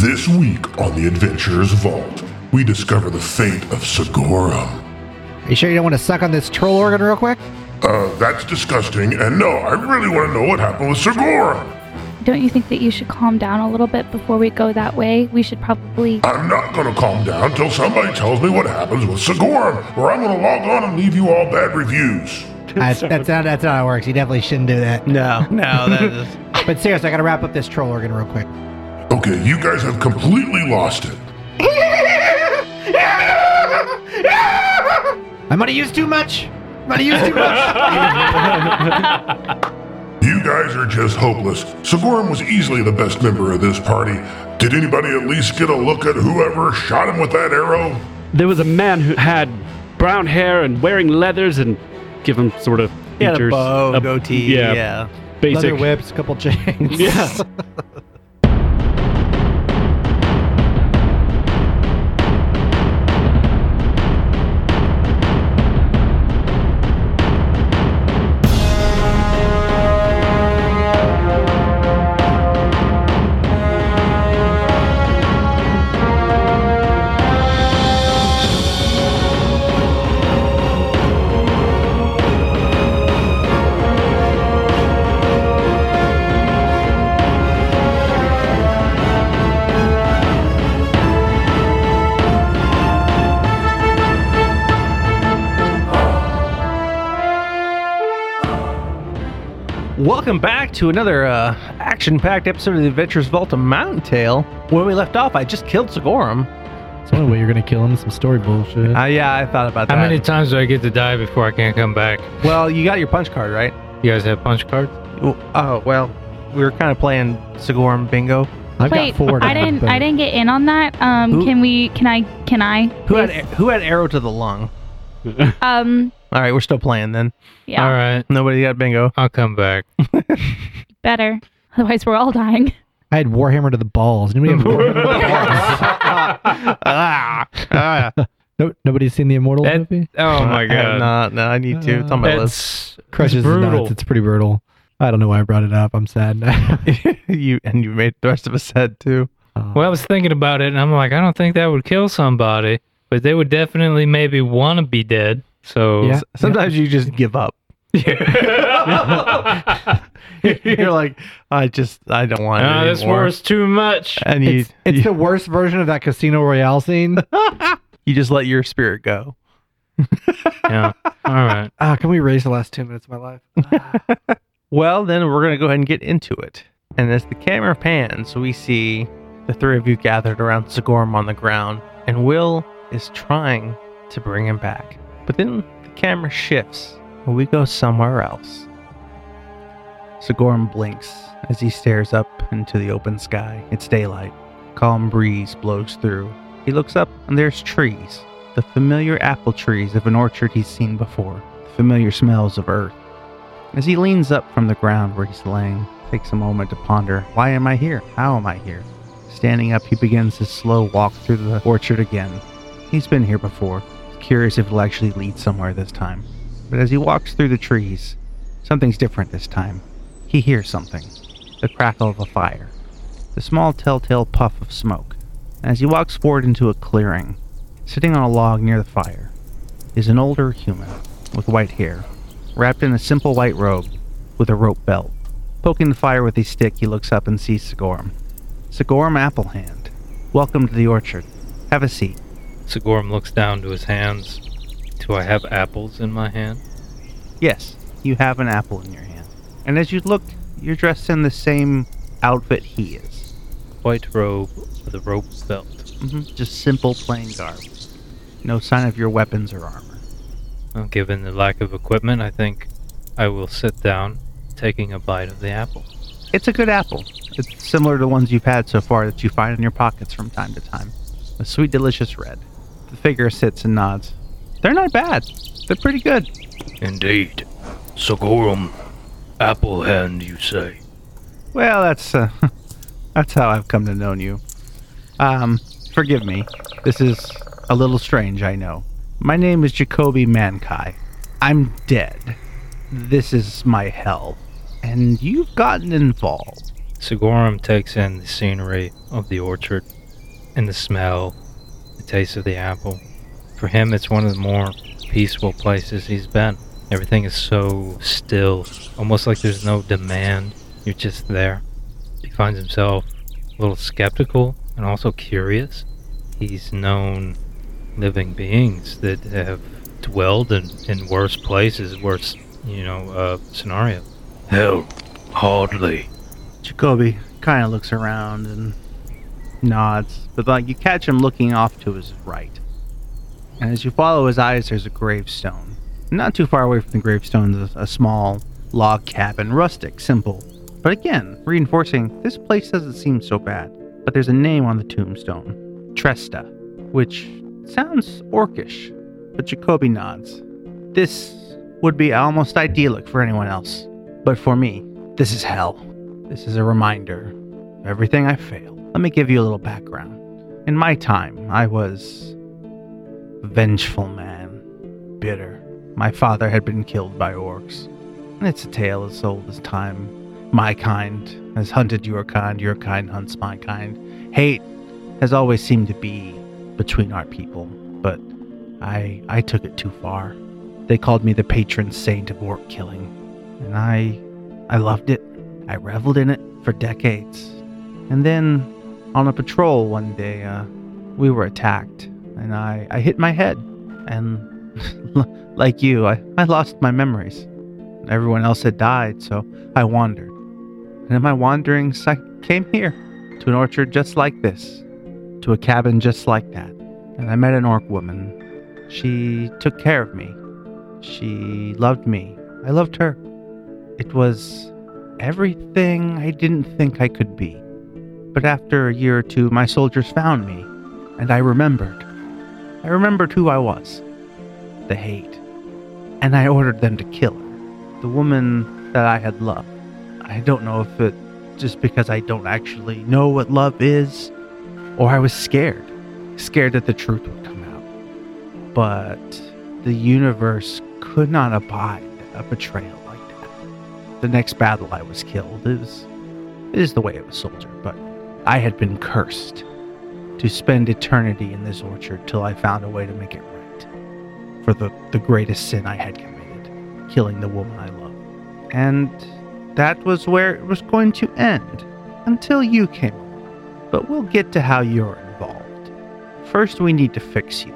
This week on the Adventurers Vault, we discover the fate of Sigorum. Are you sure you don't want to suck on this troll organ real quick? Uh, that's disgusting, and no, I really want to know what happened with Sigorum. Don't you think that you should calm down a little bit before we go that way? We should probably. I'm not gonna calm down till somebody tells me what happens with Sigorum, or I'm gonna log on and leave you all bad reviews. That's, that's, not, that's not how it works. You definitely shouldn't do that. No, no, that is. But seriously, I gotta wrap up this troll organ real quick. Okay, you guys have completely lost it. I'm gonna use too much. I'm gonna use too much. You guys are just hopeless. Sigorum was easily the best member of this party. Did anybody at least get a look at whoever shot him with that arrow? There was a man who had brown hair and wearing leathers and give him sort of He had a bow, A- goatee. Yeah, Yeah. basic. Leather whips, a couple chains. Yeah. Welcome back to another uh, action-packed episode of the Adventurers Vault of Mountain Tale. When we left off, I just killed Sigorum. It's the only way you're gonna kill him. Some story bullshit. Uh, yeah, I thought about that. How many times do I get to die before I can't come back? well, you got your punch card, right? You guys have punch cards? Oh, oh, well, we were kind of playing Sigorum bingo. I've Wait, got four. I now, didn't. but- I didn't get in on that. Um, Who- can we? Can I? Can I? Who had please? who had arrow to the lung? Um. All right, we're still playing then. Yeah. All right, Nobody got bingo. I'll come back. Better. Otherwise, we're all dying. I had Warhammer to the balls. Anybody have Warhammer to the balls? ah, ah. no, nobody's seen the Immortal That- movie? Oh my I have god, not. No, I need to. It's on my list. that's Crushes it's the brutal. nuts. It's pretty brutal. I don't know why I brought it up. I'm sad now. you and you made the rest of us sad too. Uh, Well, I was thinking about it, and I'm like, I don't think that would kill somebody, but they would definitely maybe want to be dead. So Yeah. Sometimes you just give up. You're like, I just, I don't want it Ah, this anymore. war's too much. And you, it's it's you, the worst version of that Casino Royale scene. you just let your spirit go. yeah. All right. Ah, can we raise the last two minutes of my life? Well, then we're gonna go ahead and get into it. And as the camera pans, we see the three of you gathered around Sigorum on the ground, and Will is trying to bring him back. But then the camera shifts, and we go somewhere else. Sigorum blinks as he stares up into the open sky. It's daylight. Calm breeze blows through. He looks up, and there's trees. The familiar apple trees of an orchard he's seen before. The familiar smells of earth. As he leans up from the ground where he's laying, takes a moment to ponder, why am I here? How am I here? Standing up, he begins his slow walk through the orchard again. He's been here before, curious if it'll actually lead somewhere this time. But as he walks through the trees, something's different this time. He hears something the crackle of a fire, the small telltale puff of smoke. As he walks forward into a clearing, sitting on a log near the fire, is an older human with white hair wrapped in a simple white robe with a rope belt. Poking the fire with his stick, he looks up and sees Sigorum. Sigorum Applehand, welcome to the orchard. Have a seat. Sigorum looks down to his hands. Do I have apples in my hand? Yes, you have an apple in your hand. And as you look, you're dressed in the same outfit he is. White robe with a rope belt. hmm Just simple, plain garb. No sign of your weapons or armor. Well, given the lack of equipment, I think I will sit down, taking a bite of the apple. It's a good apple. It's similar to the ones you've had so far that you find in your pockets from time to time. A sweet, delicious red. The figure sits and nods. They're not bad. They're pretty good. Indeed. Sigorum, apple hand, you say? Well, that's uh, that's how I've come to know you. Um, forgive me. This is a little strange, I know. My name is Jacoby Mankai. I'm dead. This is my hell. And you've gotten involved. Sigorum takes in the scenery of the orchard and the smell, the taste of the apple. For him, it's one of the more peaceful places he's been. Everything is so still, almost like there's no demand. You're just there. He finds himself a little skeptical and also curious. He's known living beings that have dwelled in, in worse places, worse, you know, uh, scenarios. Hell, hardly. Jacoby kind of looks around and nods, but like you catch him looking off to his right. And as you follow his eyes, there's a gravestone. Not too far away from the gravestone is a small log cabin, rustic, simple. But again, reinforcing this place doesn't seem so bad. But there's a name on the tombstone Tresta, which sounds orcish, but Jacoby nods. This would be almost idyllic for anyone else. But for me, this is hell. This is a reminder of everything I failed. Let me give you a little background. In my time, I was a vengeful man, bitter. My father had been killed by orcs. And it's a tale as old as time. My kind has hunted your kind, your kind hunts my kind. Hate has always seemed to be between our people, but I I took it too far. They called me the patron saint of orc killing, and I I loved it. I reveled in it for decades. And then on a patrol one day, uh, we were attacked, and I, I hit my head. And like you, I, I lost my memories. Everyone else had died, so I wandered. And in my wanderings, I came here to an orchard just like this, to a cabin just like that. And I met an orc woman. She took care of me. She loved me. I loved her. It was everything I didn't think I could be. But after a year or two, my soldiers found me, and I remembered. I remembered who I was the hate. And I ordered them to kill her, the woman that I had loved. I don't know if it just because I don't actually know what love is, or I was scared, scared that the truth would come out. But the universe could not abide a betrayal like that. The next battle I was killed is is the way of a soldier, but I had been cursed to spend eternity in this orchard till I found a way to make it right for the, the greatest sin I had committed, killing the woman I loved. And that was where it was going to end until you came along. But we'll get to how you're involved. First, we need to fix you.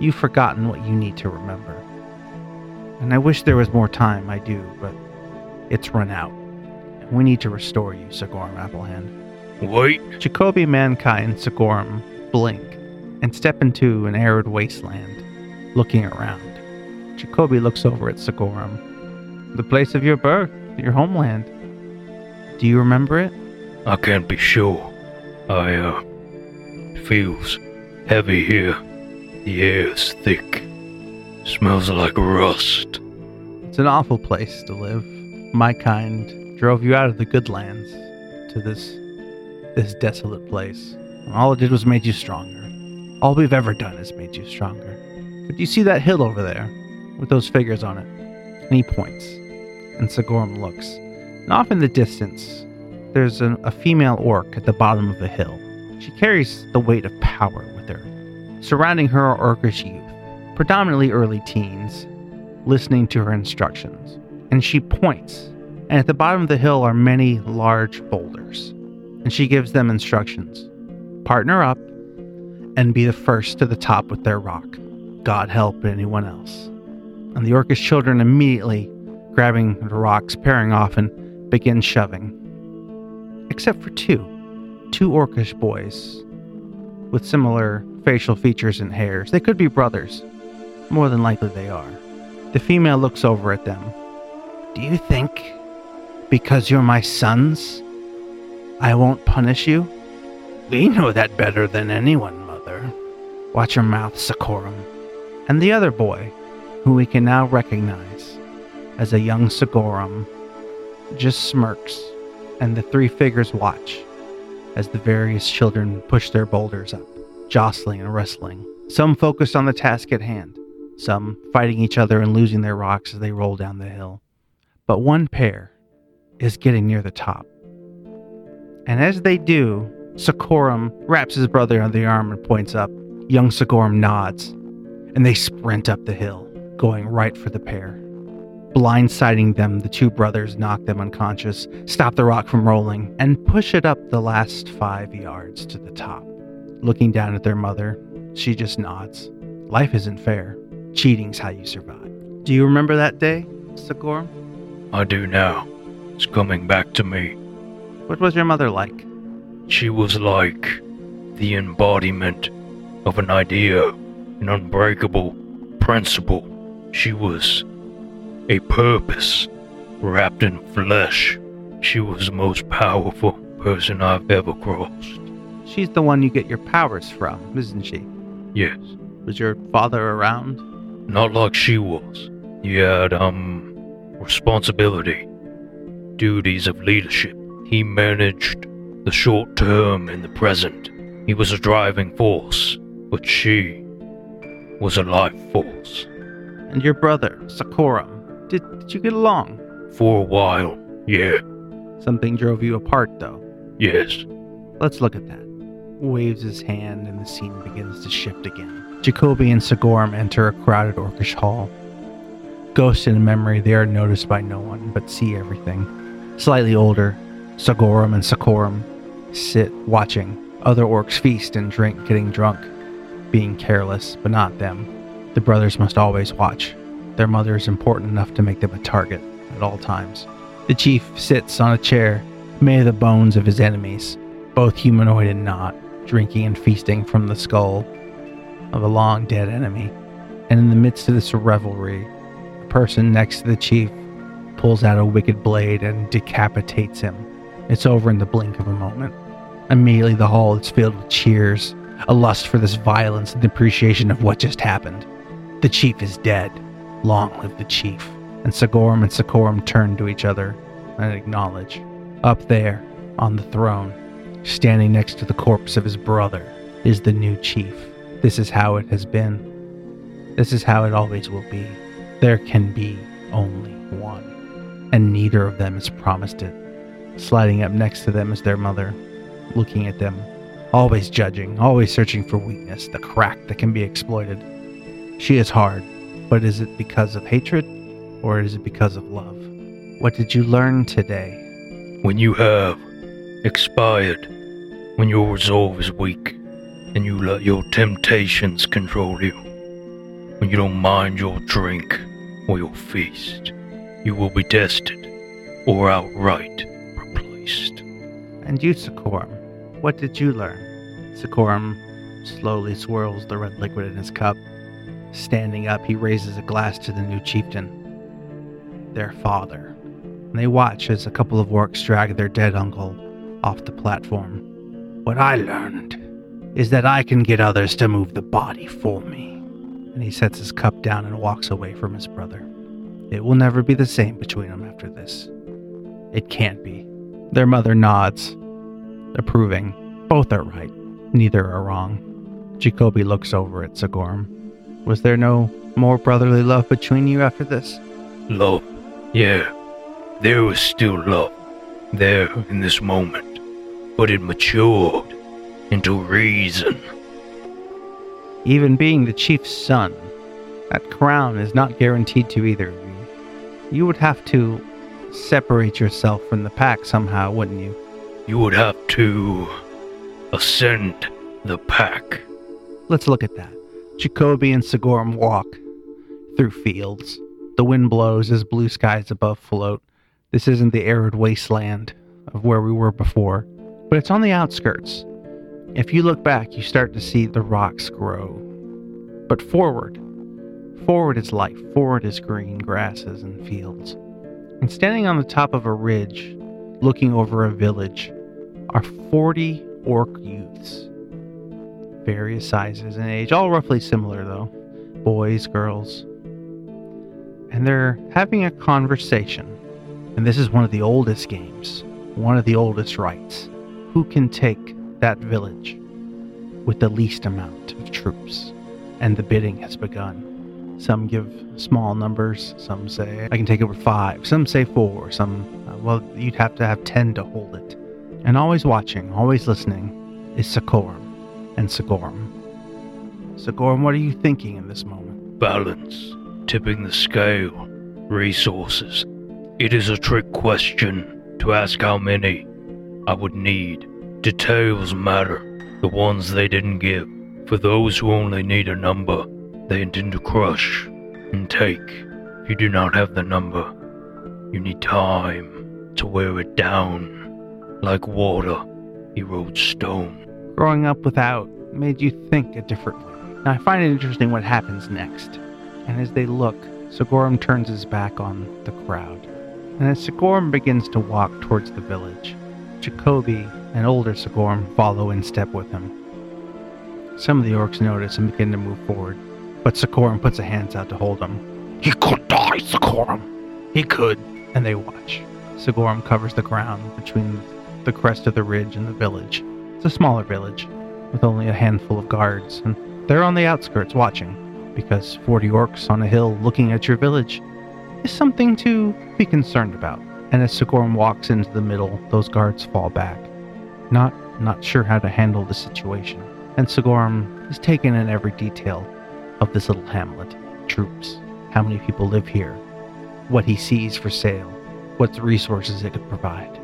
You've forgotten what you need to remember. And I wish there was more time, I do, but it's run out. We need to restore you, Sigorum Applehand. Wait. Jacoby, Mankind, Sigorum blink and step into an arid wasteland, looking around. Jacoby looks over at Sigorum. The place of your birth, your homeland. Do you remember it? I can't be sure. I, uh. Feels heavy here. The air's thick. Smells like rust. It's an awful place to live. My kind drove you out of the good lands to this this desolate place. All it did was made you stronger. All we've ever done has made you stronger. But you see that hill over there with those figures on it? And he points. And Sigorum looks. And off in the distance, there's a, a female orc at the bottom of the hill. She carries the weight of power with her. Surrounding her are orcish youth, predominantly early teens, listening to her instructions. And she points. And at the bottom of the hill are many large boulders. And she gives them instructions partner up and be the first to the top with their rock. God help anyone else. And the orcish children immediately grabbing the rocks, pairing off, and begin shoving. Except for two. Two orcish boys with similar facial features and hairs. They could be brothers. More than likely they are. The female looks over at them. Do you think because you're my sons, I won't punish you? We know that better than anyone, Mother. Watch your mouth, Sicorum. And the other boy, who we can now recognize as a young Sigorum, just smirks, and the three figures watch as the various children push their boulders up, jostling and wrestling. Some focused on the task at hand, some fighting each other and losing their rocks as they roll down the hill. But one pair is getting near the top. And as they do, Sokorum wraps his brother on the arm and points up. Young Sokorum nods, and they sprint up the hill, going right for the pair. Blindsiding them, the two brothers knock them unconscious, stop the rock from rolling, and push it up the last five yards to the top. Looking down at their mother, she just nods. Life isn't fair. Cheating's how you survive. Do you remember that day, Sokorum? I do now. It's coming back to me. What was your mother like? She was like the embodiment of an idea, an unbreakable principle. She was a purpose wrapped in flesh. She was the most powerful person I've ever crossed. She's the one you get your powers from, isn't she? Yes, Was your father around? not like she was. He had, um, responsibility, duties of leadership. He managed the short term and the present. He was a driving force, but she was a life force. And your brother, Sokorum. Did, did you get along? For a while, yeah, Something drove you apart, though. yes. Let's look at that. Waves his hand, and the scene begins to shift again. Jacoby and Sigorum enter a crowded orcish hall. Ghost in memory, they are noticed by no one, but see everything. Slightly older, Sigorum and Sikorum sit watching. Other orcs feast and drink, getting drunk, being careless, but not them. The brothers must always watch. Their mother is important enough to make them a target at all times. The chief sits on a chair made of the bones of his enemies, both humanoid and not, drinking and feasting from the skull of a long dead enemy. And in the midst of this revelry, the person next to the chief pulls out a wicked blade and decapitates him. It's over in the blink of a moment. Immediately, the hall is filled with cheers, a lust for this violence and appreciation of what just happened. The chief is dead. Long live the chief. And Sigorum and Sikorum turn to each other and acknowledge. Up there, on the throne, standing next to the corpse of his brother, is the new chief. This is how it has been. This is how it always will be. There can be only one. And neither of them has promised it. Sliding up next to them is their mother, looking at them, always judging, always searching for weakness, the crack that can be exploited. She is hard, but is it because of hatred or is it because of love? What did you learn today? When you have expired, when your resolve is weak, and you let your temptations control you, when you don't mind your drink or your feast, you will be tested or outright And you, Sikorum, what did you learn? Sikorum slowly swirls the red liquid in his cup. Standing up, he raises a glass to the new chieftain, their father. And they watch as a couple of orcs drag their dead uncle off the platform. What I learned is that I can get others to move the body for me. And he sets his cup down and walks away from his brother. It will never be the same between them after this. It can't be. Their mother nods, approving. Both are right. Neither are wrong. Jacoby looks over at Sigorum. Was there no more brotherly love between you after this? Love, yeah, there was still love there in this moment, but it matured into reason. Even being the chief's son, that crown is not guaranteed to either of you. You would have to separate yourself from the pack somehow, wouldn't you? You would have to ascend the pack. Let's look at that. Jacoby and Sigorum walk through fields. The wind blows as blue skies above float. This isn't the arid wasteland of where we were before, but it's on the outskirts. If you look back, you start to see the rocks grow. But forward, forward is life. Forward is green grasses and fields. And standing on the top of a ridge, looking over a village, are 40 orc youths various sizes and age, all roughly similar though boys, girls. And they're having a conversation. And this is one of the oldest games, one of the oldest rites. Who can take that village with the least amount of troops? And the bidding has begun. Some give small numbers, some say, I can take over five, some say four, some, uh, well, you'd have to have 10 to hold it. And always watching, always listening, is Sigorum and Sigorum. Sigorum, what are you thinking in this moment? Balance. Tipping the scale. Resources. It is a trick question to ask how many I would need. Details matter. The ones they didn't give. For those who only need a number, they intend to crush and take. You do not have the number, you need time to wear it down. Like water, erodes stone. Growing up without made you think a different way. Now, I find it interesting what happens next. And as they look, Sigorum turns his back on the crowd. And as Sigorum begins to walk towards the village, Jacoby and older Sigorum follow in step with him. Some of the orcs notice and begin to move forward, but puts a hands out to hold him. He could die, Sigorum. He could. And they watch. Sigorum covers the ground between the crest of the ridge and the village. It's a smaller village, with only a handful of guards, and they're on the outskirts watching, because 40 orcs on a hill looking at your village is something to be concerned about. And as Sigorum walks into the middle, those guards fall back, not not sure how to handle the situation. And Sigorum is taken in every detail of this little hamlet, troops, how many people live here, what he sees for sale, what resources it could provide.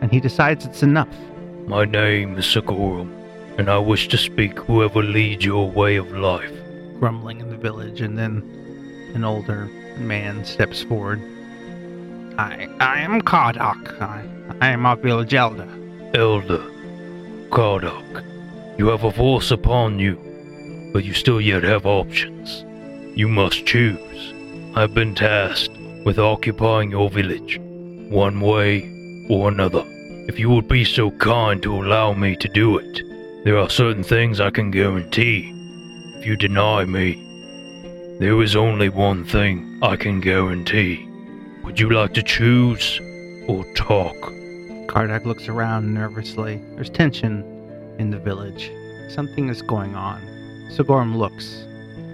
And he decides it's enough. My name is Sigorum, and I wish to speak whoever leads your way of life. grumbling in the village, and then an older man steps forward. I I am Kardok. I, I am our village elder. Elder, Kardok, you have a force upon you, but you still yet have options. You must choose. I've been tasked with occupying your village, one way or another. If you would be so kind to allow me to do it, there are certain things I can guarantee. If you deny me, there is only one thing I can guarantee. Would you like to choose or talk? Kardok looks around nervously. There's tension in the village. Something is going on. Sigorum looks.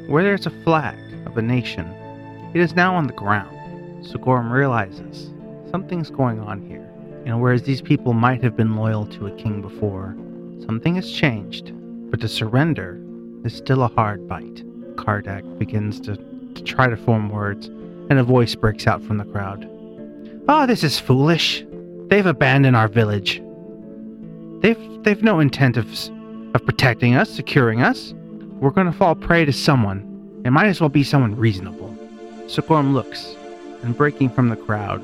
Where there's a flag of a nation, it is now on the ground. Sigorum realizes something's going on here. And whereas these people might have been loyal to a king before, something has changed. But to surrender is still a hard bite. Kardak begins to, to try to form words, and a voice breaks out from the crowd. Oh, this is foolish. They've abandoned our village. They've they've no intent of of protecting us, securing us. We're gonna fall prey to someone. It might as well be someone reasonable. Sigorum looks, and breaking from the crowd,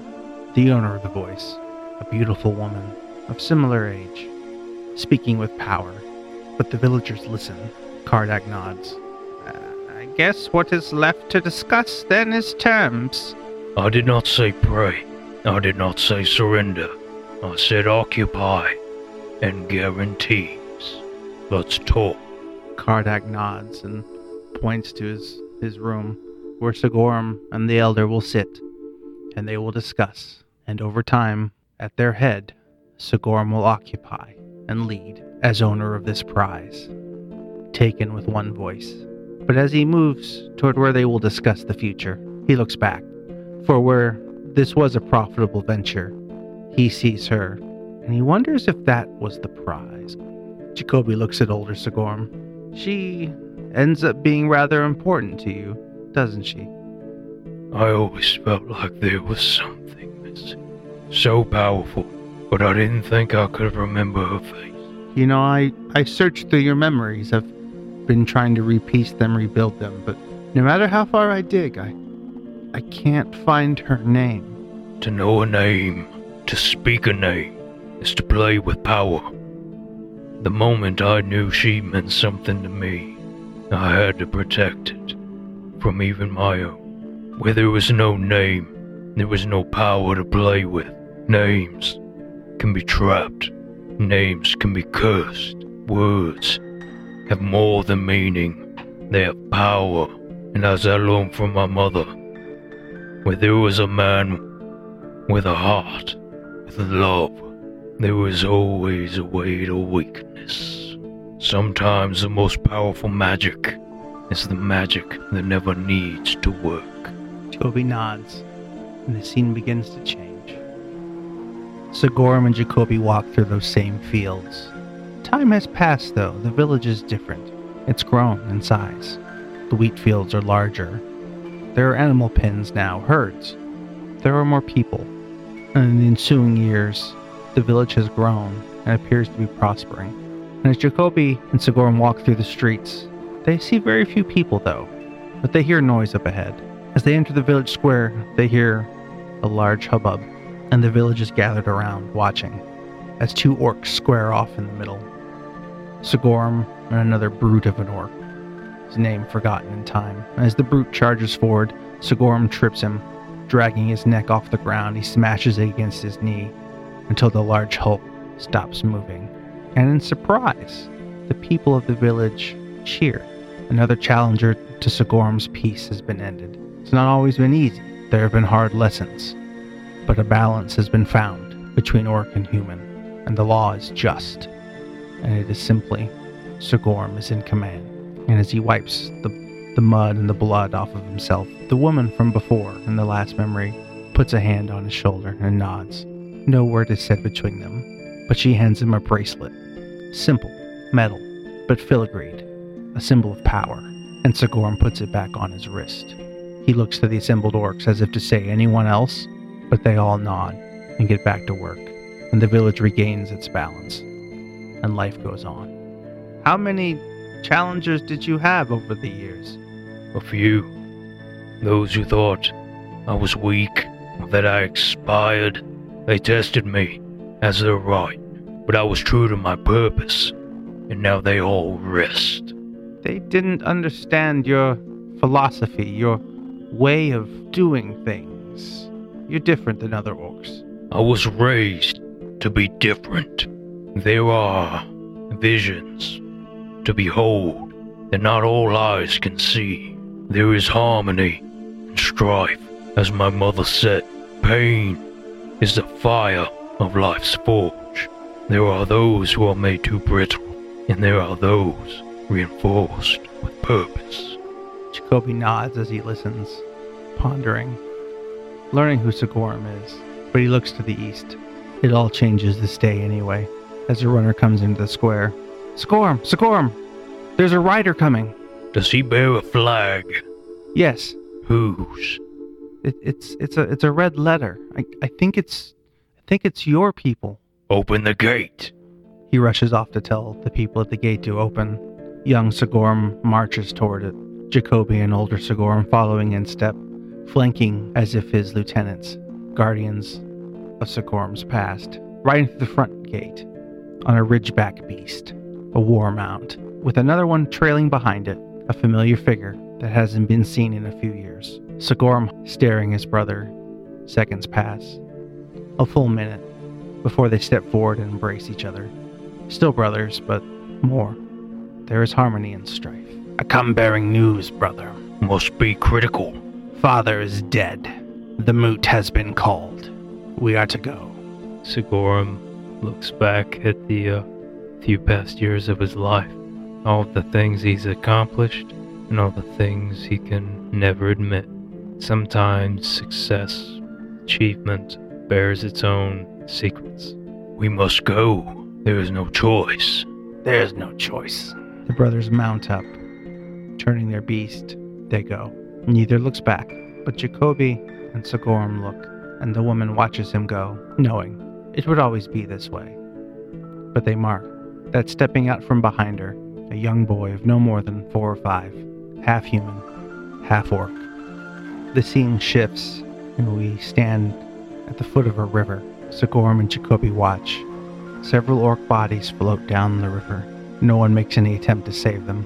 the owner of the voice, a beautiful woman of similar age, speaking with power. But the villagers listen. Kardak nods. "Uh, I guess what is left to discuss then is terms. I did not say pray. I did not say surrender. I said occupy and guarantees. Let's talk. Kardak nods and points to his, his room, where Sigorum and the Elder will sit, and they will discuss. And over time, at their head, Sigorum will occupy and lead as owner of this prize, taken with one voice. But as he moves toward where they will discuss the future, he looks back, for where this was a profitable venture, he sees her, and he wonders if that was the prize. Jacoby looks at older Sigorum. She ends up being rather important to you, doesn't she? I always felt like there was something missing. So powerful, but I didn't think I could remember her face. You know, I, I searched through your memories. I've been trying to repiece them, rebuild them, but no matter how far I dig, I I can't find her name. To know a name, to speak a name, is to play with power. The moment I knew she meant something to me, I had to protect it from even my own. Where there was no name, there was no power to play with. Names can be trapped, names can be cursed. Words have more than meaning, they have power. And as I learned from my mother, where there was a man with a heart, with love, there was always a way to weakness. Sometimes the most powerful magic is the magic that never needs to work. Toby nods, and the scene begins to change. Sigorum and Jacoby walk through those same fields. Time has passed, though. The village is different. It's grown in size. The wheat fields are larger. There are animal pens now, herds. There are more people. And in the ensuing years, the village has grown and appears to be prospering. And as Jacoby and Sigorum walk through the streets, they see very few people, though, but they hear noise up ahead. As they enter the village square, they hear a large hubbub, and the villagers gathered around, watching, as two orcs square off in the middle. Sigorum and another brute of an orc, his name forgotten in time. As the brute charges forward, Sigorum trips him, dragging his neck off the ground. He smashes it against his knee until the large hulk stops moving. And in surprise, the people of the village cheer. Another challenger to Sigorum's peace has been ended. It's not always been easy. There have been hard lessons, but a balance has been found between orc and human, and the law is just. And it is simply Sigorum is in command. And as he wipes the, the mud and the blood off of himself, the woman from before in the last memory puts a hand on his shoulder and nods. No word is said between them, but she hands him a bracelet. Simple, metal, but filigreed, a symbol of power, and Sigorum puts it back on his wrist. He looks to the assembled orcs as if to say anyone else, but they all nod and get back to work, and the village regains its balance, and life goes on. How many challengers did you have over the years? A few. Those who thought I was weak that I expired, they tested me as their right. But I was true to my purpose, and now they all rest. They didn't understand your philosophy, your way of doing things. You're different than other orcs. I was raised to be different. There are visions to behold that not all eyes can see. There is harmony and strife. As my mother said, pain is the fire of life's forge. There are those who are made too brittle, and there are those reinforced with purpose. Jacoby nods as he listens, pondering, learning who Sigorum is, but he looks to the east. It all changes this day anyway, as a runner comes into the square. Sigorum! Sigorum! There's a rider coming! Does he bear a flag? Yes, Whose? It, it's it's a it's a red letter. I, I think it's I think it's your people. Open the gate. He rushes off to tell the people at the gate to open. Young Sigorum marches toward it, Jacoby and older Sigorum following in step, flanking as if his lieutenants, guardians of Sigorum's past. riding through the front gate, on a ridgeback beast, a war mount, with another one trailing behind it, a familiar figure that hasn't been seen in a few years. Sigorum staring his brother. Seconds pass. A full minute before they step forward and embrace each other. Still brothers, but more. There is harmony and strife. I come bearing news, brother. Must be critical. Father is dead. The moot has been called. We are to go. Sigorum looks back at the uh, few past years of his life, all of the things he's accomplished, and all the things he can never admit. Sometimes success, achievement, bears its own secrets. We must go. There is no choice. There's no choice. The brothers mount up. Turning their beast, they go. Neither looks back, but Jacoby and Sigorum look, and the woman watches him go, knowing it would always be this way. But they mark that stepping out from behind her, a young boy of no more than four or five, half human, half orc. The scene shifts, and we stand at the foot of a river. Sigorum and Jacoby watch. Several orc bodies float down the river. No one makes any attempt to save them.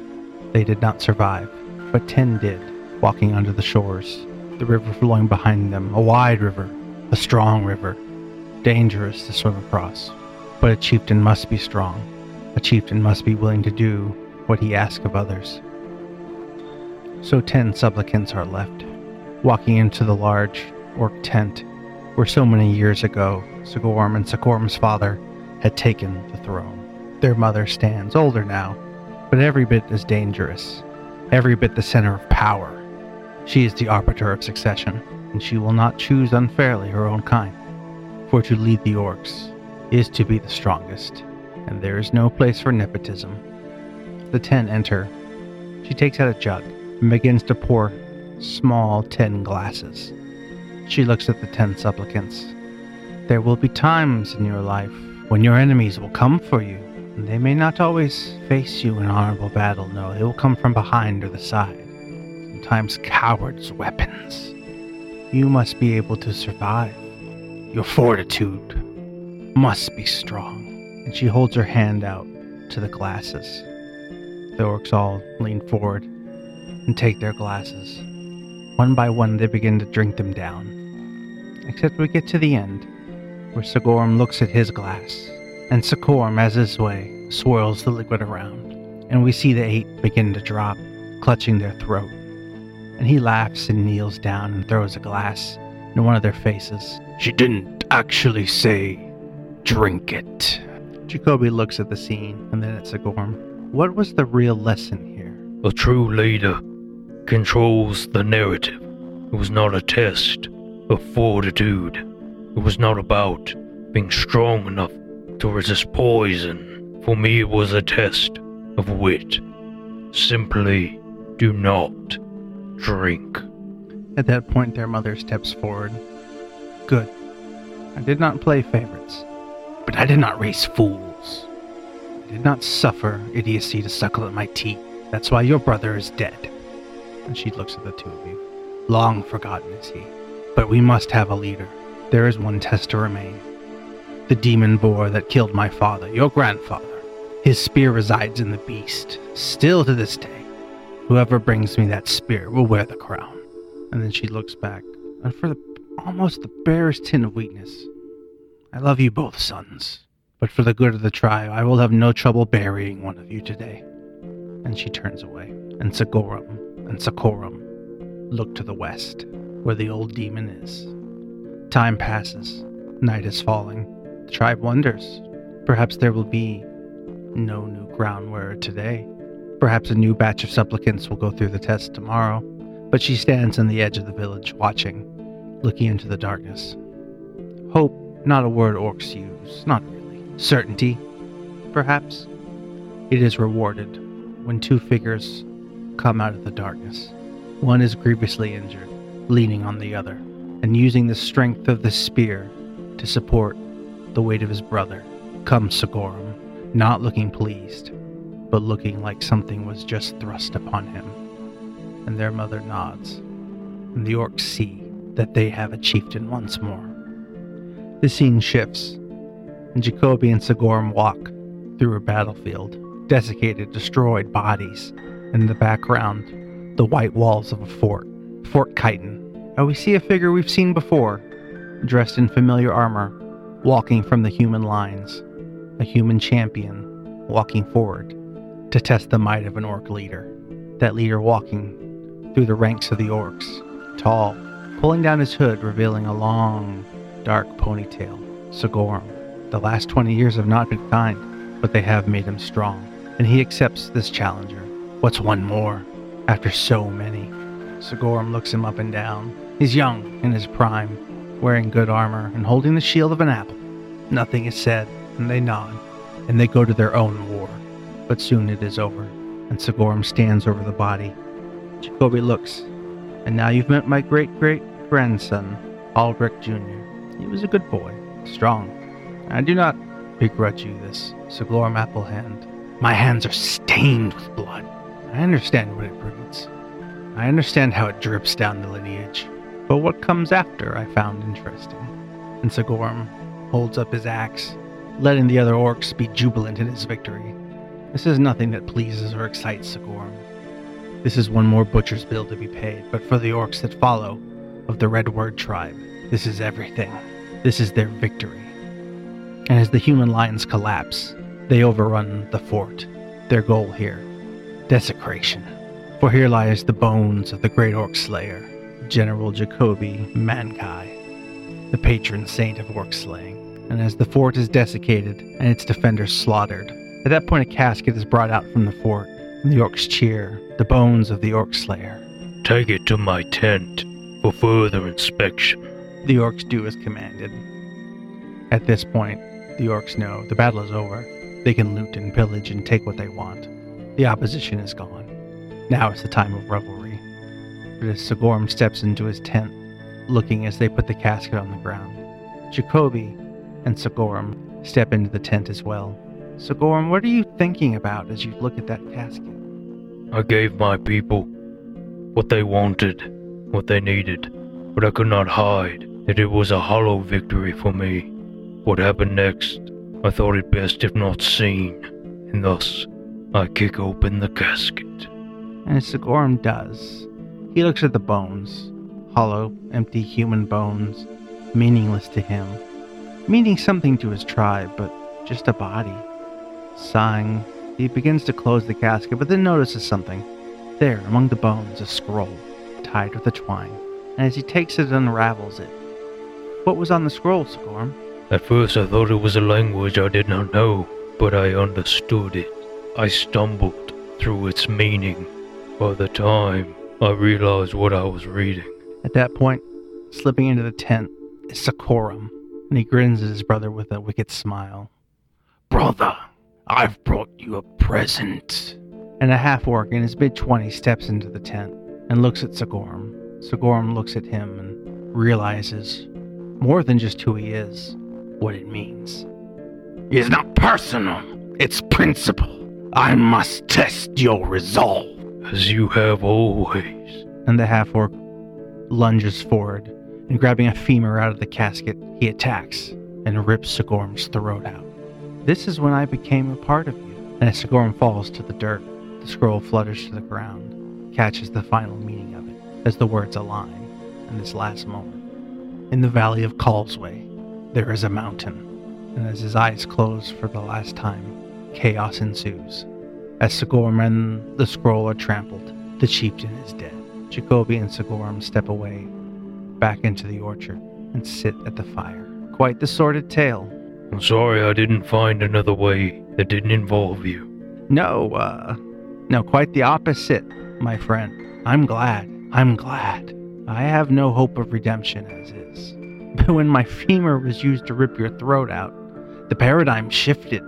They did not survive, but ten did, walking under the shores. The river flowing behind them, a wide river, a strong river, dangerous to swim across. But a chieftain must be strong. A chieftain must be willing to do what he asks of others. So ten supplicants are left, walking into the large orc tent where so many years ago Sigorum and Sigorum's father had taken the throne. Their mother stands, older now, but every bit as dangerous, every bit the center of power. She is the arbiter of succession, and she will not choose unfairly her own kind. For to lead the orcs is to be the strongest, and there is no place for nepotism. The ten enter. She takes out a jug and begins to pour small tin glasses. She looks at the ten supplicants. There will be times in your life when your enemies will come for you. and They may not always face you in honorable battle, no, they will come from behind or the side. Sometimes cowards' weapons. You must be able to survive. Your fortitude must be strong. And she holds her hand out to the glasses. The orcs all lean forward and take their glasses. One by one, they begin to drink them down. Except we get to the end, where Sigorum looks at his glass, and Sicorum, as his way, swirls the liquid around, and we see the eight begin to drop, clutching their throat. And he laughs and kneels down and throws a glass in one of their faces. She didn't actually say, drink it. Jacoby looks at the scene and then at Sigorum. What was the real lesson here? A true leader controls the narrative. It was not a test of fortitude. It was not about being strong enough to resist poison. For me, it was a test of wit. Simply do not drink. At that point, their mother steps forward. Good. I did not play favorites, but I did not raise fools. I did not suffer idiocy to suckle at my teeth. That's why your brother is dead. And she looks at the two of you. Long forgotten is he. But we must have a leader. There is one test to remain. The demon boar that killed my father, your grandfather. His spear resides in the beast, still to this day. Whoever brings me that spear will wear the crown. And then she looks back, and for the almost the barest hint of weakness, I love you both, sons. But for the good of the tribe, I will have no trouble burying one of you today. And she turns away, and Sigorum and Socorum look to the west, where the old demon is. Time passes, night is falling. The tribe wonders. Perhaps there will be no new ground wearer today. Perhaps a new batch of supplicants will go through the test tomorrow. But she stands on the edge of the village, watching, looking into the darkness. Hope, not a word orcs use, not really. Certainty, perhaps. It is rewarded when two figures come out of the darkness. One is grievously injured, leaning on the other, and using the strength of the spear to support the weight of his brother. Comes Sigorum, not looking pleased, but looking like something was just thrust upon him. And their mother nods, and the orcs see that they have a chieftain once more. The scene shifts, and Jacoby and Sigorum walk through a battlefield, desiccated, destroyed bodies, in the background, the white walls of a fort, Fort Chiton. And we see a figure we've seen before, dressed in familiar armor, walking from the human lines, a human champion walking forward to test the might of an orc leader. That leader walking through the ranks of the orcs, tall, pulling down his hood, revealing a long, dark ponytail. Sigorum. The last 20 years have not been kind, but they have made him strong, and he accepts this challenger. What's one more after so many? Sigorum looks him up and down. He's young, in his prime, wearing good armor and holding the shield of an apple. Nothing is said, and they nod, and they go to their own war. But soon it is over, and Sigorum stands over the body. Jacoby looks, and now you've met my great great grandson, Aldrich Jr. He was a good boy, strong. I do not begrudge you this, Sigorum Applehand. My hands are stained with blood. I understand what it breeds. I understand how it drips down the lineage. But what comes after I found interesting. And Sigorum holds up his axe, letting the other orcs be jubilant in his victory. This is nothing that pleases or excites Sigorum. This is one more butcher's bill to be paid, but for the orcs that follow of the Red Word tribe, this is everything. This is their victory. And as the human lions collapse, they overrun the fort. Their goal here desecration. For here lies the bones of the great orc slayer, General Jacoby Mankai, the patron saint of orc slaying. And as the fort is desiccated and its defenders slaughtered, at that point a casket is brought out from the fort, and the orcs cheer, the bones of the orc slayer. Take it to my tent for further inspection. The orcs do as commanded. At this point, the orcs know the battle is over. They can loot and pillage and take what they want. The opposition is gone. Now is the time of revelry. But as Sigorm steps into his tent, looking as they put the casket on the ground, Jacoby and Sigorm step into the tent as well. Sigorm, what are you thinking about as you look at that casket? I gave my people what they wanted, what they needed, but I could not hide that it was a hollow victory for me. What happened next, I thought it best if not seen, and thus I kick open the casket. And as Sigorm does, he looks at the bones hollow, empty human bones, meaningless to him, meaning something to his tribe, but just a body. Sighing, he begins to close the casket, but then notices something. There, among the bones, a scroll, tied with a twine, and as he takes it unravels it. What was on the scroll, Sigorm? At first I thought it was a language I did not know, but I understood it. I stumbled through its meaning. By the time I realized what I was reading, At that point, slipping into the tent is Sakorum, and he grins at his brother with a wicked smile. Brother, I've brought you a present. And a half orc in his mid 20s steps into the tent and looks at Sigorum. Sigorum looks at him and realizes more than just who he is, what it means. It's not personal, it's principle. I must test your resolve. as you have always. And the half orc lunges forward and grabbing a femur out of the casket, he attacks and rips Sigorum's throat out. This is when I became a part of you. And as Sigorum falls to the dirt, the scroll flutters to the ground, catches the final meaning of it as the words align in this last moment. In the valley of Causeway, there is a mountain, and as his eyes close for the last time, chaos ensues. As Sigorum and the scroll are trampled, the chieftain is dead. Jacoby and Sigorum step away, back into the orchard, and sit at the fire. Quite the sordid tale. I'm sorry I didn't find another way that didn't involve you. No, uh, no, quite the opposite, my friend. I'm glad. I'm glad. I have no hope of redemption as is. But when my femur was used to rip your throat out, the paradigm shifted,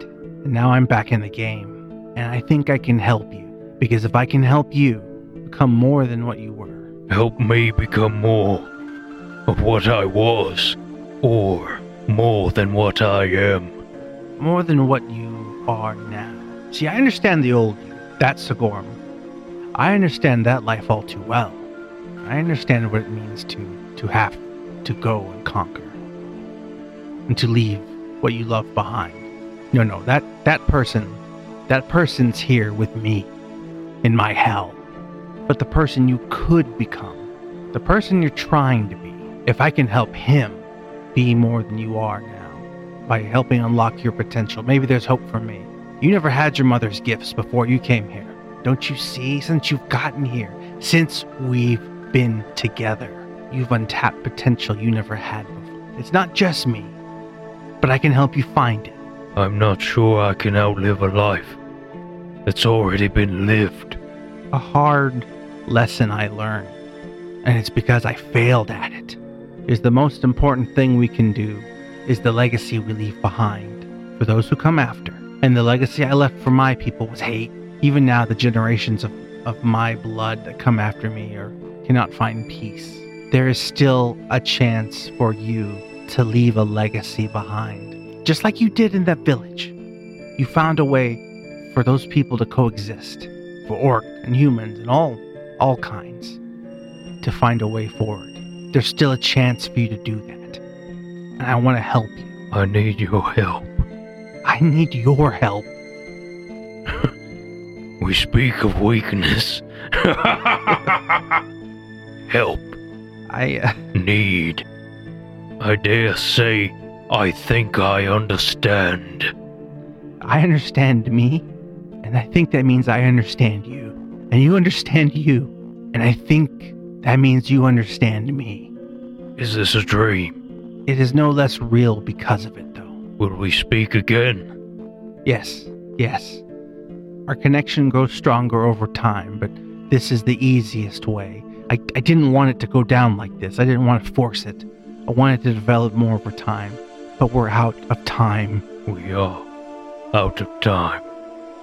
and now I'm back in the game. And I think I can help you, because if I can help you become more than what you were, Help me become more of what I was, or more than what I am. more than what you are now. See, I understand the old you. That's Sigorum. I understand that life all too well. I understand what it means to to have to go and conquer. And to leave what you love behind. No, no, that that person that person's here with me in my hell. But the person you could become, the person you're trying to be, if I can help him be more than you are now by helping unlock your potential. Maybe there's hope for me. You never had your mother's gifts before you came here. Don't you see? Since you've gotten here, since we've been together, you've untapped potential you never had before. It's not just me, but I can help you find it. I'm not sure I can outlive a life that's already been lived. A hard lesson I learned, and it's because I failed at it. Is the most important thing we can do is the legacy we leave behind for those who come after. And the legacy I left for my people was hate. Even now, the generations of, of my blood that come after me are, cannot find peace. There is still a chance for you to leave a legacy behind, just like you did in that village. You found a way for those people to coexist, for orc and humans and all all kinds, to find a way forward. There's still a chance for you to do that. And I want to help you. I need your help. I need your help. We speak of weakness. help. I uh, Need. I dare say, I think I understand. I understand me, and I think that means I understand you. And you understand you, and I think that means you understand me. Is this a dream? It is no less real because of it, though. Will we speak again? Yes, yes. Our connection grows stronger over time, but this is the easiest way. I, I didn't want it to go down like this. I didn't want to force it. I wanted to develop more over time. But we're out of time. We are out of time.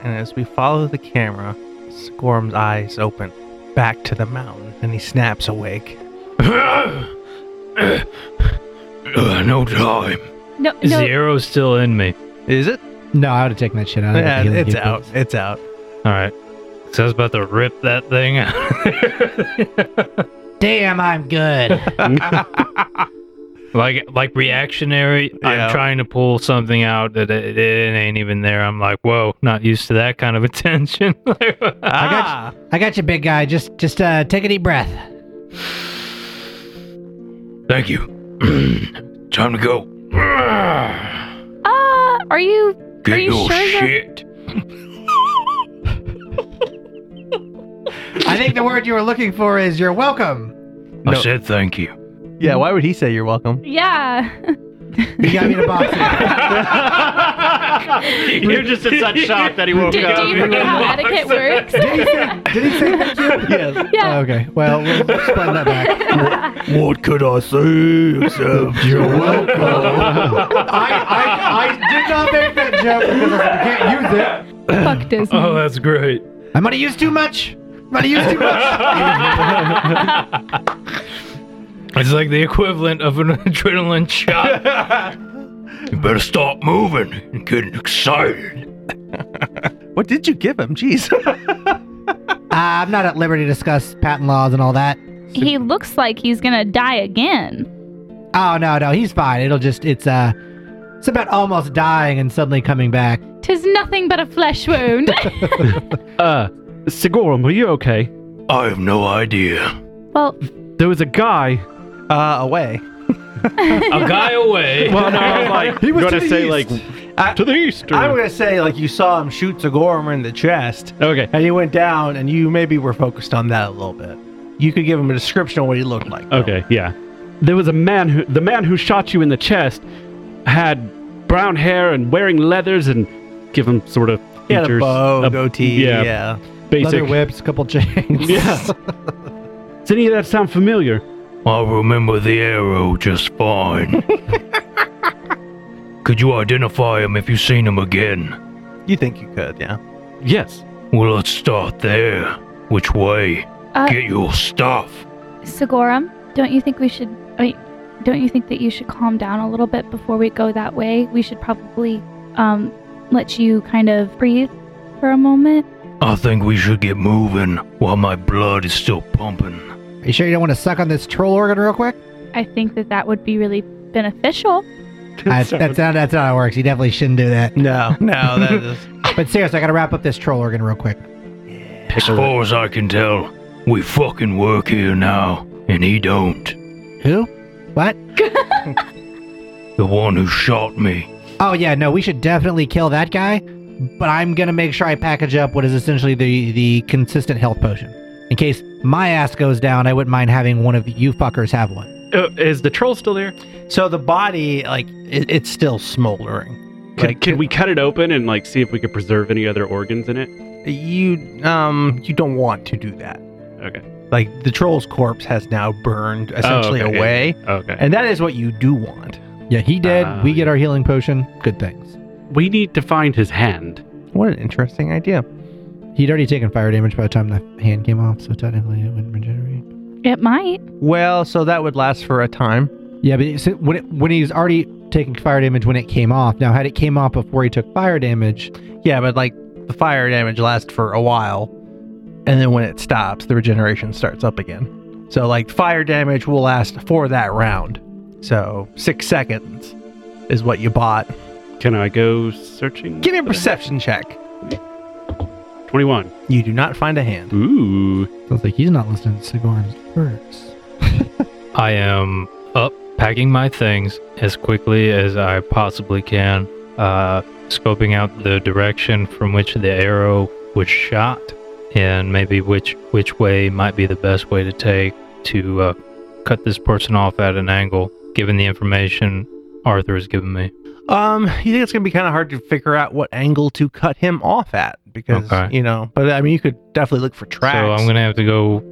And as we follow the camera, Sigorum's eyes open back to the mountain and he snaps awake. Uh, no time. No, Is the arrow still in me? Is it? No, I would have taken that shit out. of Yeah, it's kit, out. please. It's out. All right. So I was about to rip that thing out. Damn, I'm good. like like reactionary. Yeah. I'm trying to pull something out that it, it ain't even there. I'm like, whoa, not used to that kind of attention. Ah, I got you, big guy. Just just uh, take a deep breath. Thank you. time to go. Uh, are you? Get Are you your sure shit. I think the word you were looking for is you're welcome. I No. said thank you. Yeah, why would he say you're welcome? Yeah. You got me to box it. You're just in such shock that he woke Did, do you forget how etiquette works? Did he say, did he say thank you? Yes. yeah. Oh, okay. Well, we'll explain that back. What could I say except you're welcome? I, I, I did not make that joke because I can't use it. Fuck Disney. oh, that's great. I'm gonna use too much. I'm gonna use too much. It's like the equivalent of an adrenaline shot. You better stop moving and getting excited. What did you give him? Jeez. Uh, I'm not at liberty to discuss patent laws and all that. he looks like he's gonna die again. Oh no, no, he's fine. It'll just it's uh it's about almost dying and suddenly coming back. Tis nothing but a flesh wound. Uh, Sigorum, are you okay? I have no idea. well, There was a guy. Uh, away. a guy away. Well, no, I'm like, He was gonna say east. like I- to the east. Or, I'm gonna say like you saw him shoot Sigorum in the chest, okay. and he went down, and you maybe were focused on that a little bit. You could give him a description of what he looked like. though. Okay, yeah. There was a man who the man who shot you in the chest had brown hair and wearing leathers and give him sort of He had a features. bow, a- goatee. yeah. Yeah. Basic. Leather whips, a couple chains. Yeah. Does any of that sound familiar? I remember the arrow just fine. Could you identify him if you seen him again? You think you could? Yeah. Yes. Well, let's start there. Which way? uh, Get your stuff. Sigorum, don't you think we should? I mean, don't you think that you should calm down a little bit before we go that way? We should probably um let you kind of breathe for a moment. I think we should get moving while my blood is still pumping. Are you sure you don't want to suck on this troll organ real quick? I think that that would be really beneficial. I, that's not that's not how it works. You definitely shouldn't do that. No, no, that is. But seriously, I gotta wrap up this troll organ real quick. As far as I can tell, we fucking work here now, and he don't. Who? What? The one who shot me. Oh yeah, no, we should definitely kill that guy. But I'm gonna make sure I package up what is essentially the the consistent health potion. In case my ass goes down, I wouldn't mind having one of you fuckers have one. Uh, is the troll still there? So the body, like, it, it's still smoldering. Can, Like, can we cut it open and like see if we could preserve any other organs in it? You um, you don't want to do that. Okay. Like the troll's corpse has now burned essentially Oh, okay, away, Okay. and that is what you do want. Yeah, he dead. Ah, we get our healing potion. Good things. we need to find his hand. What an interesting idea. He'd already taken fire damage by the time the hand came off, so technically it wouldn't regenerate. It might. Well, so that would last for a time. Yeah, but it's- when it, when he's already taking fire damage when it came off. Now, had it came off before he took fire damage, Yeah, but like the fire damage lasts for a while, and then when it stops, the regeneration starts up again. So like fire damage will last for that round. So six seconds is what you bought. Can I go searching? Give me a perception check. Twenty-one. You do not find a hand. Ooh. sounds like he's not listening to Sigorum's words. I am up, packing my things as quickly as I possibly can, uh, scoping out the direction from which the arrow was shot, and maybe which which way might be the best way to take to uh, cut this person off at an angle, given the information Arthur has given me. Um, you think it's gonna be kind of hard to figure out what angle to cut him off at because Okay. you know. But I mean, you could definitely look for tracks. So I'm gonna have to go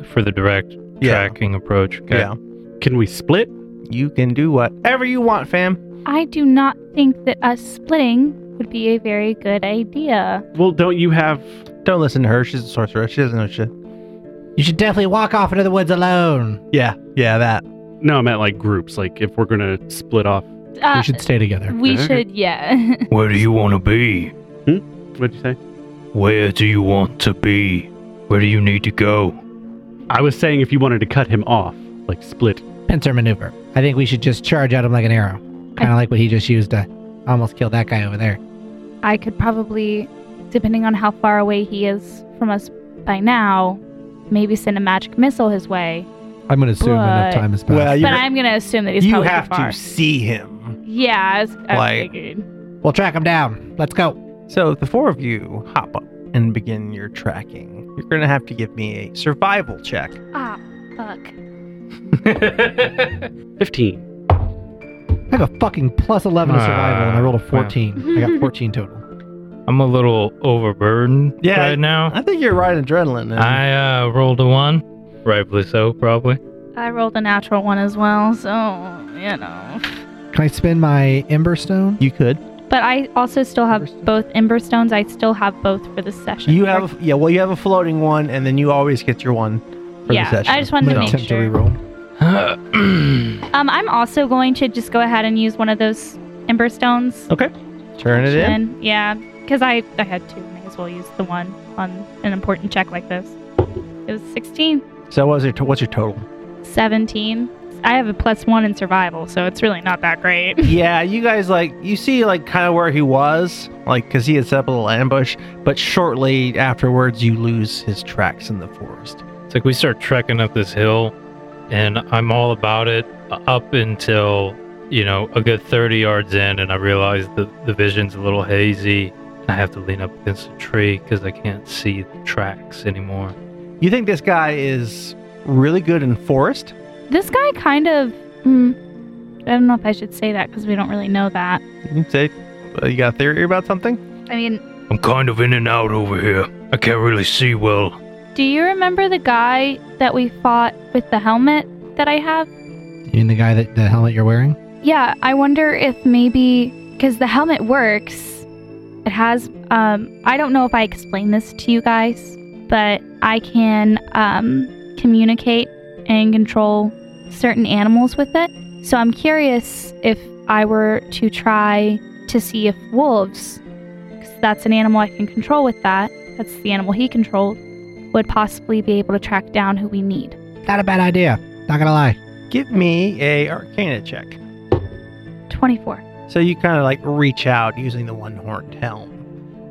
f- for the direct Yeah. tracking approach. Okay. Yeah, Can we split? you can do whatever you want, fam. I do not think that us splitting would be a very good idea. Well, don't you have? Don't listen to her. She's a sorceress. She doesn't know shit. You should definitely walk off into the woods alone. Yeah, yeah, that. No, I meant like groups. Like if we're gonna split off. Uh, we should stay together. we Okay. should, yeah. Where do you want to be? What'd you say? Where do you want to be? Where do you need to go? I was saying if you wanted to cut him off, like split. Pincer maneuver. I think we should just charge at him like an arrow. Kind of like what he just used to almost kill that guy over there. I could probably, depending on how far away he is from us by now, maybe send a magic missile his way. I'm going to assume enough But- time has passed. Well, you But I'm gonna assume that he's you probably have far. to see him. Yeah, I, was, I Like- figured. we'll track him down. Let's go. So the four of you hop up and begin your tracking. You're gonna have to give me a survival check. Ah, fuck. Fifteen. I have a fucking plus 11 to survival, and I rolled a Ah, 14. I got 14 total. I'm a little overburdened Yeah, right now. I think you're right adrenaline. and- I uh, rolled a one, rightfully so, probably. I rolled a natural one as well, so you know. Can I spend my Ember Stone? you could. But I also still have Emberstone. both Ember Stones. I still have both for the session. You correct? have yeah. Well, you have a floating one, and then you always get your one for yeah, the session. I just wanted to I'm make gonna sure. to reroll. Um, I'm also going to just go ahead and use one of those Ember Stones. Okay. Turn it in. And yeah, because I I had two. May as well use the one on an important check like this. It was 16, So what's your to- what's your total? 17. I have a plus one in survival, so it's really not that great. yeah, you guys like you see like kind of where he was, like because he had set up a little ambush, but shortly afterwards you lose his tracks in the forest. It's like we start trekking up this hill, and I'm all about it up until, you know, a good 30 yards in, and I realize the, the vision's a little hazy. I have to lean up against a tree because I can't see the tracks anymore. You think this guy is really good in forest? This guy kind of. Mm, I don't know if I should say that because we don't really know that. You can say uh, you got a theory about something? I mean, I'm kind of in and out over here. I can't really see well. do you remember the guy that we fought with the helmet that I have? You mean the guy that the helmet you're wearing? Yeah, I wonder if maybe because the helmet works, it has. Um, I don't know if I explained this to you guys, but I can um, communicate and control certain animals with it. So I'm curious if I were to try to see if wolves, because that's an animal I can control with that. That's the animal he controlled. Would possibly be able to track down who we need. Not a bad idea. Not gonna lie. Give me a Arcana check. 24. So you kind of like reach out using the one horned helm,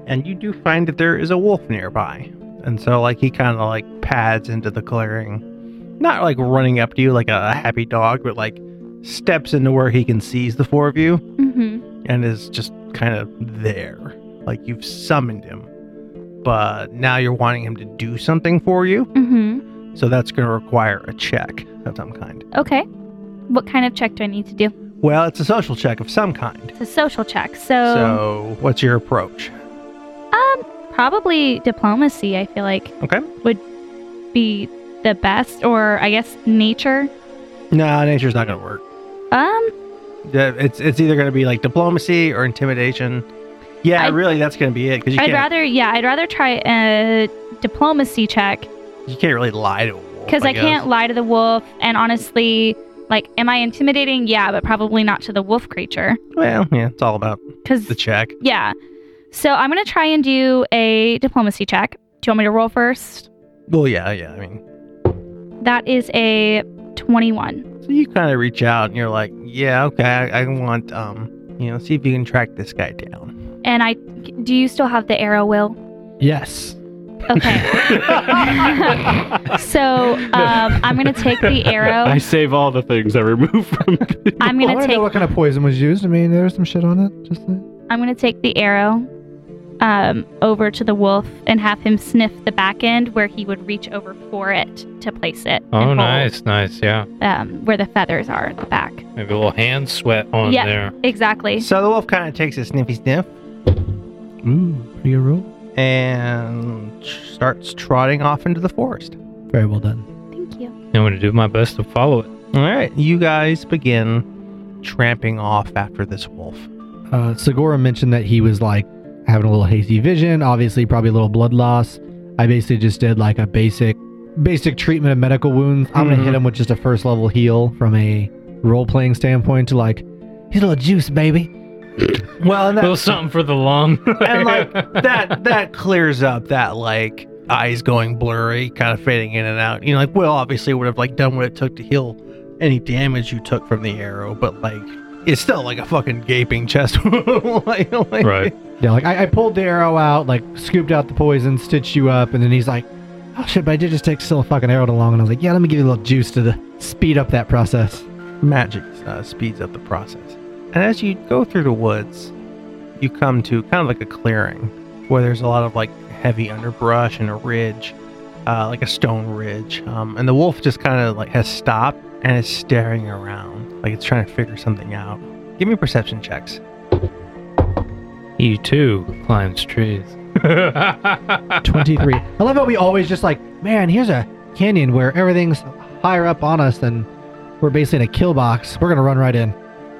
and you do find that there is a wolf nearby. And so like he kind of like pads into the clearing, not like running up to you like a happy dog, but like steps into where he can seize the four of you Mm-hmm. and is just kind of there, like you've summoned him. But now you're wanting him to do something for you, Mm-hmm. so that's going to require a check of some kind. Okay. What kind of check do I need to do? Well, it's a social check of some kind. It's a social check. So, So, what's your approach? um, probably diplomacy. I feel like Okay. would be the best, or I guess nature. No, nature's not going to work. Um, It's it's either going to be like diplomacy or intimidation. Yeah, I- really, that's going to be it because you I'd can't rather, yeah, I'd rather try a diplomacy check you can't really lie to a wolf. because I, guess. can't lie to the wolf. And honestly, like, am I intimidating? Yeah, but probably not to the wolf creature. Well, yeah, it's all about Because the check. yeah, so I'm gonna try and do a diplomacy check. Do you want me to roll first? Well, yeah, yeah. I mean, That is a 21. so you kind of reach out and you're like, yeah, okay, I, I want um, you know, see if you can track this guy down. And I, do you still have the arrow, Will? Yes. Okay. so um, I'm gonna take the arrow. I save all the things I remove from. I'm I gonna want to take. know what kind of poison was used. I mean, there was some shit on it. Just like, I'm gonna take the arrow um, over to the wolf and have him sniff the back end where he would reach over for it to place it. Oh, nice, nice, yeah. Um, where the feathers are at the back. Maybe a little hand sweat on Yeah. there. Exactly. So the wolf kind of takes a sniffy sniff ooh, pretty good roll. and starts trotting off into the forest. Very well done. Thank you. I'm going to do my best to follow it. All right, you guys begin tramping off after this wolf. Uh, Sigorum mentioned that he was like having a little hazy vision, obviously probably a little blood loss. I basically just did like a basic basic treatment of medical wounds. I'm gonna hit mm-hmm. him with just a first level heal from a role playing standpoint to like he's a little juice, baby. Well, and A little something for the lung. and like that that clears up that like eyes going blurry, kind of fading in and out. You know, like Will obviously would have like done what it took to heal any damage you took from the arrow, but like it's still like a fucking gaping chest wound. like, like- Right. Yeah, like I, I pulled the arrow out, like scooped out the poison, stitched you up, and then he's like, "Oh shit!" But I did just take still a fucking arrow along, and I was like, "Yeah, let me give you a little juice to the speed up that process." Magic uh, speeds up the process. And as you go through the woods, you come to kind of like a clearing where there's a lot of like heavy underbrush and a ridge, uh, like a stone ridge. Um, and the wolf just kind of like has stopped and is staring around, like it's trying to figure something out. Give me perception checks. He too climbs trees. Twenty-three. I love how we always just like, man, here's a canyon where everything's higher up on us than we're basically in a kill box. We're gonna run right in.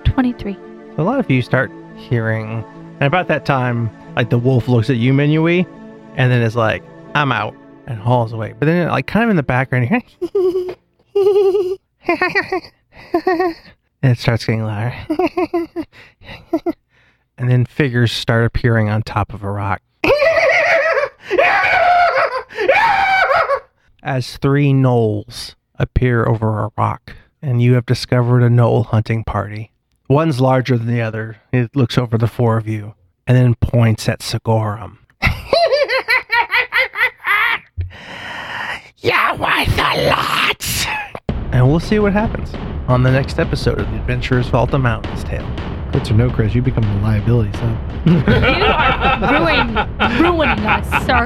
23. So a lot of you start hearing, and about that time, like the wolf looks at you, Minui, and then is like, "I'm out," and hauls away. But then, like, kind of in the background, you hear, and it starts getting louder, and then figures start appearing on top of a rock. As three gnolls appear over a rock, and you have discovered a gnoll hunting party. One's larger than the other. It looks over the four of you and then points at Sigorum. You're worth a lot. And we'll see what happens on the next episode of the Adventurers Vault of Mountains Tale. Crits or no crits, you become a liability, son. You are ruining, ruining us, sir.